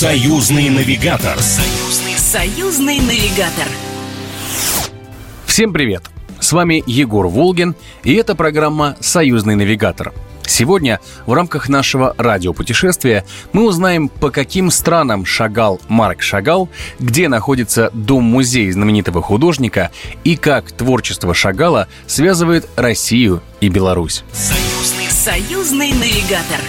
Союзный навигатор. Союзный, союзный навигатор. Всем привет! С вами Егор Волгин, и это программа «Союзный навигатор». Сегодня в рамках нашего радиопутешествия мы узнаем, по каким странам шагал Марк Шагал, где находится дом-музей знаменитого художника и как творчество Шагала связывает Россию и Беларусь. Союзный, союзный навигатор.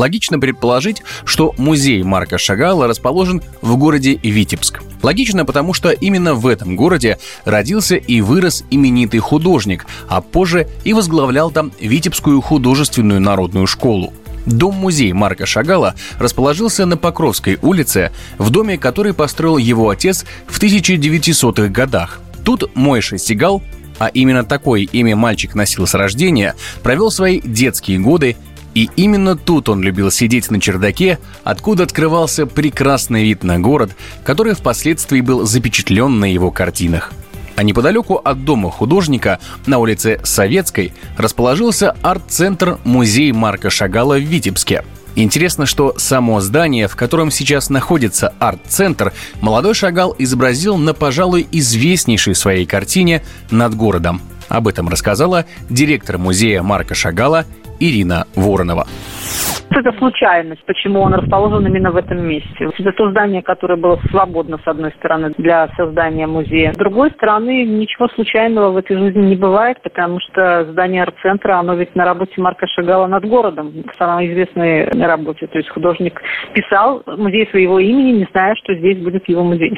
Логично предположить, что музей Марка Шагала расположен в городе Витебск. Логично, потому что именно в этом городе родился и вырос именитый художник, а позже и возглавлял там Витебскую художественную народную школу. Дом-музей Марка Шагала расположился на Покровской улице, в доме, который построил его отец в 1900-х годах. Тут Мойша Сигал, а именно такое имя мальчик носил с рождения, провел свои детские годы и именно тут он любил сидеть на чердаке, откуда открывался прекрасный вид на город, который впоследствии был запечатлен на его картинах. А неподалеку от дома художника на улице Советской расположился арт-центр музей Марка Шагала в Витебске. Интересно, что само здание, в котором сейчас находится арт-центр, молодой Шагал изобразил на, пожалуй, известнейшей своей картине «Над городом». Об этом рассказала директор музея Марка Шагала Ирина Воронова. Это случайность, почему он расположен именно в этом месте. Это то здание, которое было свободно, с одной стороны, для создания музея. С другой стороны, ничего случайного в этой жизни не бывает, потому что здание арт-центра, оно ведь на работе Марка Шагала над городом, самой известной работе. То есть художник писал музей своего имени, не зная, что здесь будет его музей.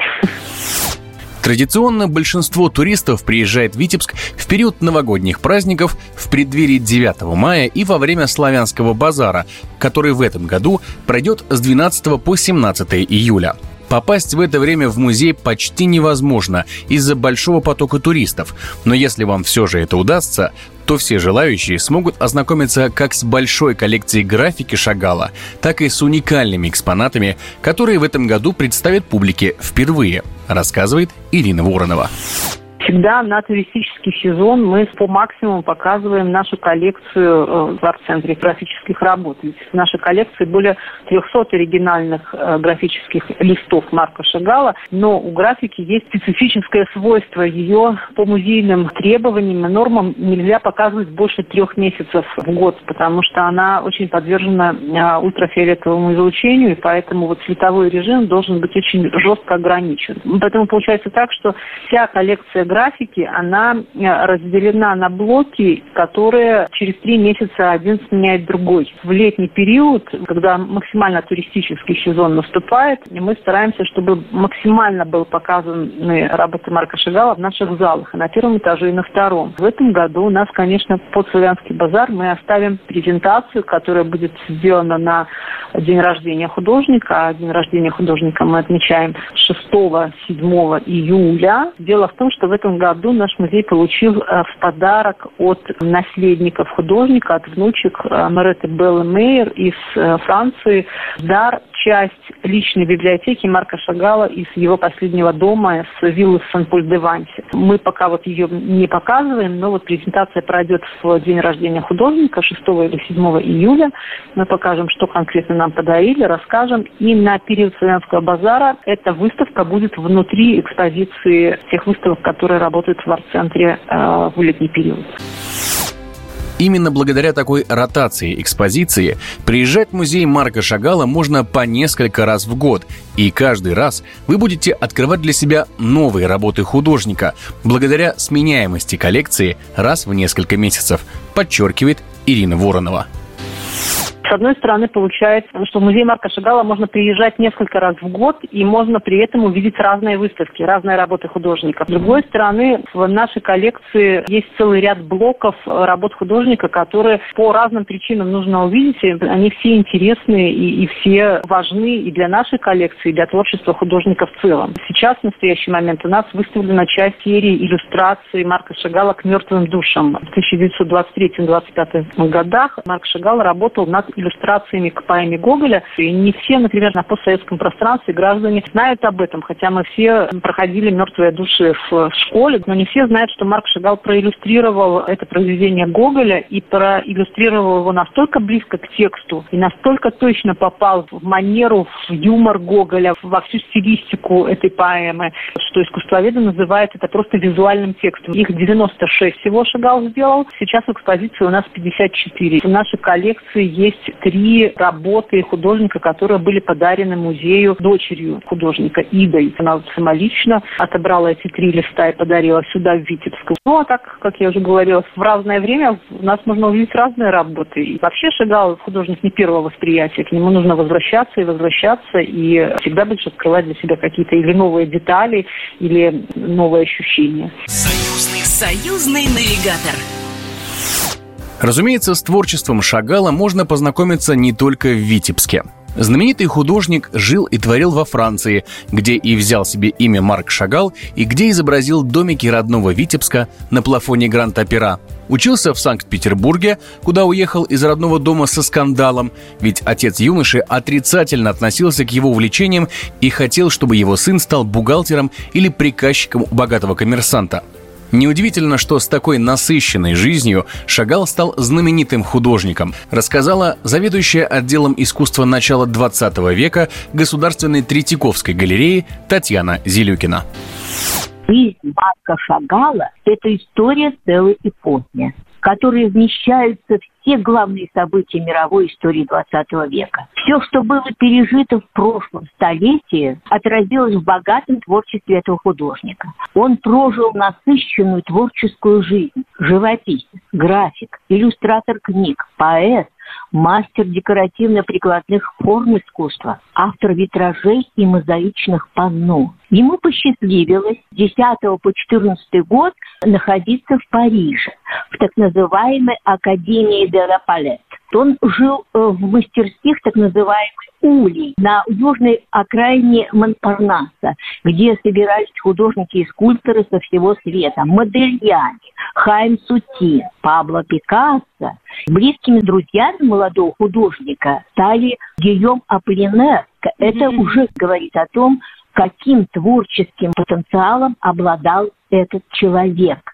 Традиционно большинство туристов приезжает в Витебск в период новогодних праздников, в преддверии 9 мая и во время славянского базара, который в этом году пройдет с 12 по 17 июля. Попасть в это время в музей почти невозможно из-за большого потока туристов, но если вам все же это удастся, то все желающие смогут ознакомиться как с большой коллекцией графики Шагала, так и с уникальными экспонатами, которые в этом году представят публике впервые, рассказывает Ирина Воронова. Всегда на туристический сезон мы по максимуму показываем нашу коллекцию э, в арт-центре графических работ. Ведь в нашей коллекции более 300 оригинальных э, графических листов Марка Шагала, но у графики есть специфическое свойство. Ее по музейным требованиям и нормам нельзя показывать больше трех месяцев в год, потому что она очень подвержена э, ультрафиолетовому излучению, и поэтому вот цветовой режим должен быть очень жестко ограничен. Поэтому получается так, что вся коллекция графики, она э, разделена на блоки, которые через три месяца один сменяет другой. В летний период, когда максимально туристический сезон наступает, мы стараемся, чтобы максимально был показаны работы Марка Шагала в наших залах, на первом этаже, и на втором. В этом году у нас, конечно, под Славянский базар мы оставим презентацию, которая будет сделана на день рождения художника. А день рождения художника мы отмечаем 6-7 июля. Дело в том, что в этом этом году наш музей получил э, в подарок от наследников художника, от внучек э, Мареты Беллы Мейер из э, Франции дар часть личной библиотеки Марка Шагала из его последнего дома с виллы Сан-Поль-де-Вансе. Мы пока вот ее не показываем, но вот презентация пройдет в день рождения художника 6 или 7 июля. Мы покажем, что конкретно нам подарили, расскажем. И на период Славянского базара эта выставка будет внутри экспозиции тех выставок, которые работают в арт-центре э, в летний период. Именно благодаря такой ротации экспозиции приезжать в музей Марка Шагала можно по несколько раз в год, и каждый раз вы будете открывать для себя новые работы художника благодаря сменяемости коллекции раз в несколько месяцев, подчеркивает Ирина Воронова. С одной стороны, получается, что в музей Марка Шагала можно приезжать несколько раз в год, и можно при этом увидеть разные выставки, разные работы художников. С другой стороны, в нашей коллекции есть целый ряд блоков работ художника, которые по разным причинам нужно увидеть. Они все интересные и, и все важны и для нашей коллекции, и для творчества художника в целом. Сейчас, в настоящий момент, у нас выставлена часть серии иллюстраций Марка Шагала к мертвым душам. В 1923-1925 годах Марк Шагал работал над иллюстрациями к поэме Гоголя. И не все, например, на постсоветском пространстве граждане знают об этом, хотя мы все проходили «Мертвые души» в школе, но не все знают, что Марк Шагал проиллюстрировал это произведение Гоголя и проиллюстрировал его настолько близко к тексту и настолько точно попал в манеру, в юмор Гоголя, во всю стилистику этой поэмы, что искусствоведы называют это просто визуальным текстом. Их 96 всего Шагал сделал. Сейчас в экспозиции у нас 54. В нашей коллекции есть три работы художника, которые были подарены музею дочерью художника Идой. Она самолично отобрала эти три листа и подарила сюда, в Витебск. Ну, а так, как я уже говорила, в разное время у нас можно увидеть разные работы. И вообще Шагал художник не первого восприятия. К нему нужно возвращаться и возвращаться, и всегда будешь открывать для себя какие-то или новые детали, или новые ощущения. Союзный, союзный навигатор. Разумеется, с творчеством Шагала можно познакомиться не только в Витебске. Знаменитый художник жил и творил во Франции, где и взял себе имя Марк Шагал и где изобразил домики родного Витебска на плафоне Гранд-Опера. Учился в Санкт-Петербурге, куда уехал из родного дома со скандалом, ведь отец юноши отрицательно относился к его увлечениям и хотел, чтобы его сын стал бухгалтером или приказчиком у богатого коммерсанта – Неудивительно, что с такой насыщенной жизнью Шагал стал знаменитым художником, рассказала заведующая отделом искусства начала 20 века Государственной Третьяковской галереи Татьяна Зилюкина. Жизнь Марка Шагала – это история целой эпохи которые вмещаются все главные события мировой истории XX века. Все, что было пережито в прошлом столетии, отразилось в богатом творчестве этого художника. Он прожил насыщенную творческую жизнь. Живописец, график, иллюстратор книг, поэт, мастер декоративно-прикладных форм искусства, автор витражей и мозаичных панно. Ему посчастливилось с 10 по 14 год находиться в Париже, в так называемой Академии де ла Палет. Он жил э, в мастерских так называемых улей на южной окраине Монпарнаса, где собирались художники и скульпторы со всего света. Модельяне, Хайм Сутин, Пабло Пикассо. Близкими друзьями молодого художника стали Гийом Аполлинер. Это уже говорит о том, каким творческим потенциалом обладал этот человек.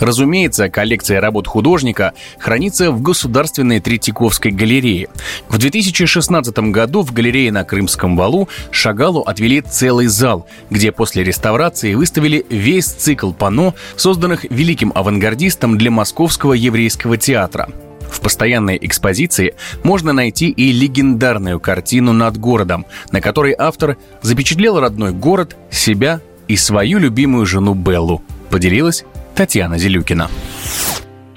Разумеется, коллекция работ художника хранится в Государственной Третьяковской галерее. В 2016 году в галерее на Крымском валу Шагалу отвели целый зал, где после реставрации выставили весь цикл панно, созданных великим авангардистом для Московского еврейского театра. В постоянной экспозиции можно найти и легендарную картину над городом, на которой автор запечатлел родной город, себя и свою любимую жену Беллу. Поделилась Татьяна Зелюкина.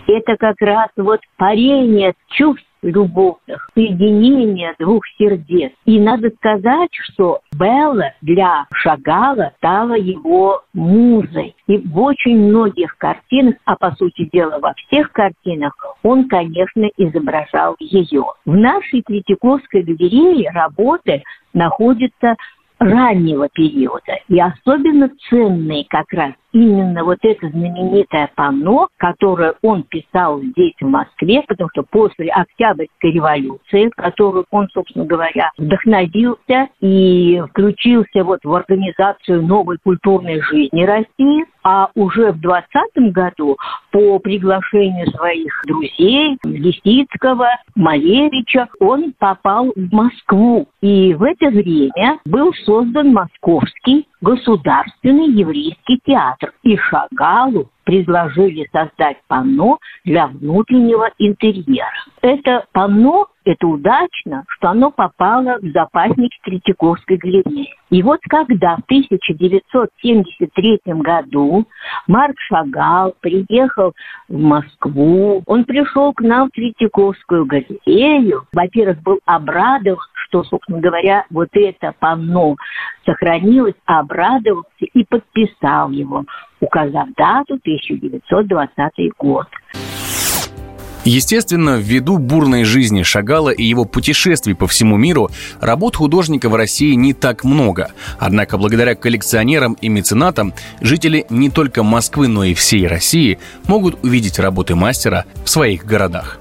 Это как раз вот парение чувств любовных, соединение двух сердец. И надо сказать, что Белла для Шагала стала его музой. И в очень многих картинах, а по сути дела во всех картинах, он, конечно, изображал ее. В нашей Третьяковской галерее работы находятся раннего периода. И особенно ценные как раз именно вот это знаменитое панно, которое он писал здесь, в Москве, потому что после Октябрьской революции, которую он, собственно говоря, вдохновился и включился вот в организацию новой культурной жизни России, а уже в 20 году по приглашению своих друзей Лисицкого, Малевича, он попал в Москву. И в это время был создан Московский государственный еврейский театр. И Шагалу предложили создать панно для внутреннего интерьера. Это панно, это удачно, что оно попало в запасник Третьяковской галереи. И вот когда в 1973 году Марк Шагал приехал в Москву, он пришел к нам в Третьяковскую галерею, во-первых, был обрадован, что, собственно говоря, вот это панно сохранилось, обрадовался и подписал его, указав дату 1920 год. Естественно, ввиду бурной жизни Шагала и его путешествий по всему миру, работ художника в России не так много. Однако благодаря коллекционерам и меценатам жители не только Москвы, но и всей России могут увидеть работы мастера в своих городах.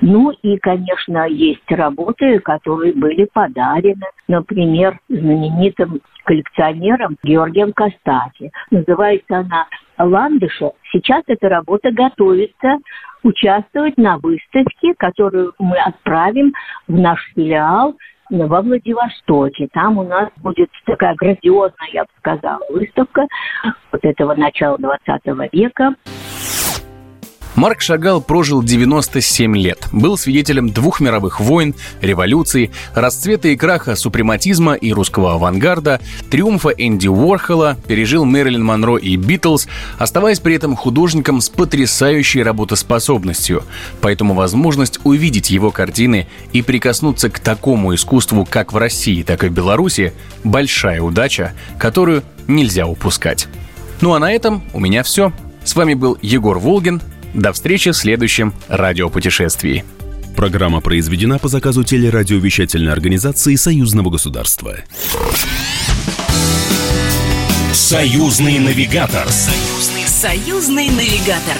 Ну и, конечно, есть работы, которые были подарены, например, знаменитым коллекционером Георгием Костати. Называется она «Ландыша». Сейчас эта работа готовится участвовать на выставке, которую мы отправим в наш филиал во Владивостоке. Там у нас будет такая грандиозная, я бы сказала, выставка вот этого начала 20 века. Марк Шагал прожил 97 лет, был свидетелем двух мировых войн, революций, расцвета и краха супрематизма и русского авангарда, триумфа Энди Уорхола, пережил Мэрилин Монро и Битлз, оставаясь при этом художником с потрясающей работоспособностью. Поэтому возможность увидеть его картины и прикоснуться к такому искусству как в России, так и в Беларуси – большая удача, которую нельзя упускать. Ну а на этом у меня все. С вами был Егор Волгин. До встречи в следующем радиопутешествии. Программа произведена по заказу телерадиовещательной организации Союзного государства. Союзный навигатор. Союзный, союзный навигатор.